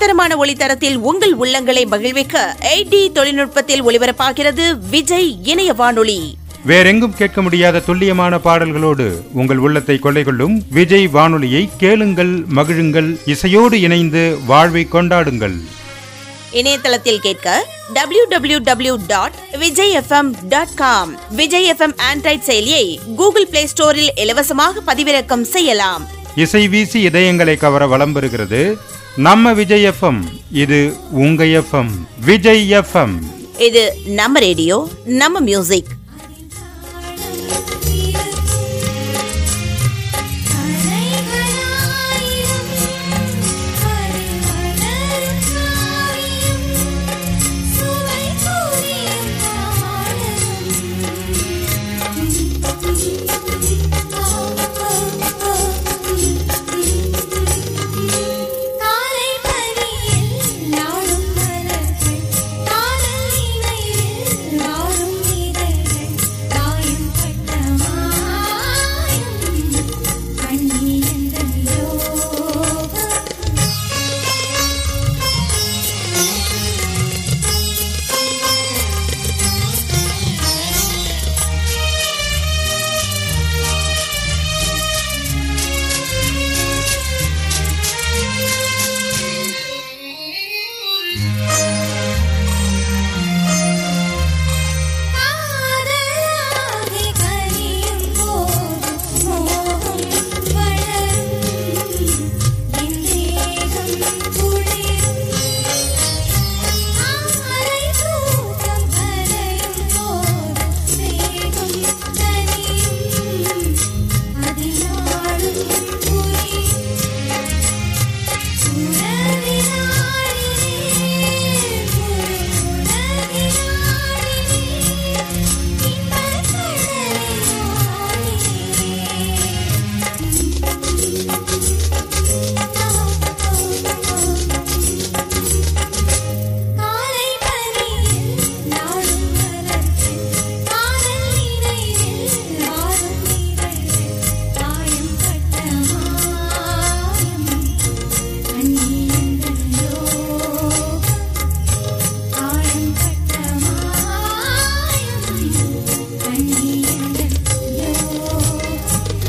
உயர்தரமான ஒளித்தரத்தில் உங்கள் உள்ளங்களை மகிழ்விக்க எயிட்டி தொழில்நுட்பத்தில் ஒளிபரப்பாகிறது விஜய் இணைய வானொலி. வேறெங்கும் கேட்க முடியாத துல்லியமான பாடல்களோடு உங்கள் உள்ளத்தை கொள்ளை கொள்ளும் விஜய் வானொலியை கேளுங்கள் மகிழுங்கள் இசையோடு இணைந்து வாழ்வை கொண்டாடுங்கள். இணையதளத்தில் கேட்க W W W dot Vijay FM dot com Vijay FM Android செயலியை கூகுள் பிளே ஸ்டோரில் இலவசமாக பதிவிறக்கம் செய்யலாம். இசை வீசி இதயங்களை கவர வலம் பெறுகிறது நம்ம விஜய் எஃப்எம் இது உங்க எஃப்எம் விஜய் எஃப்எம். இது நம்ம ரேடியோ நம்ம மியூசிக்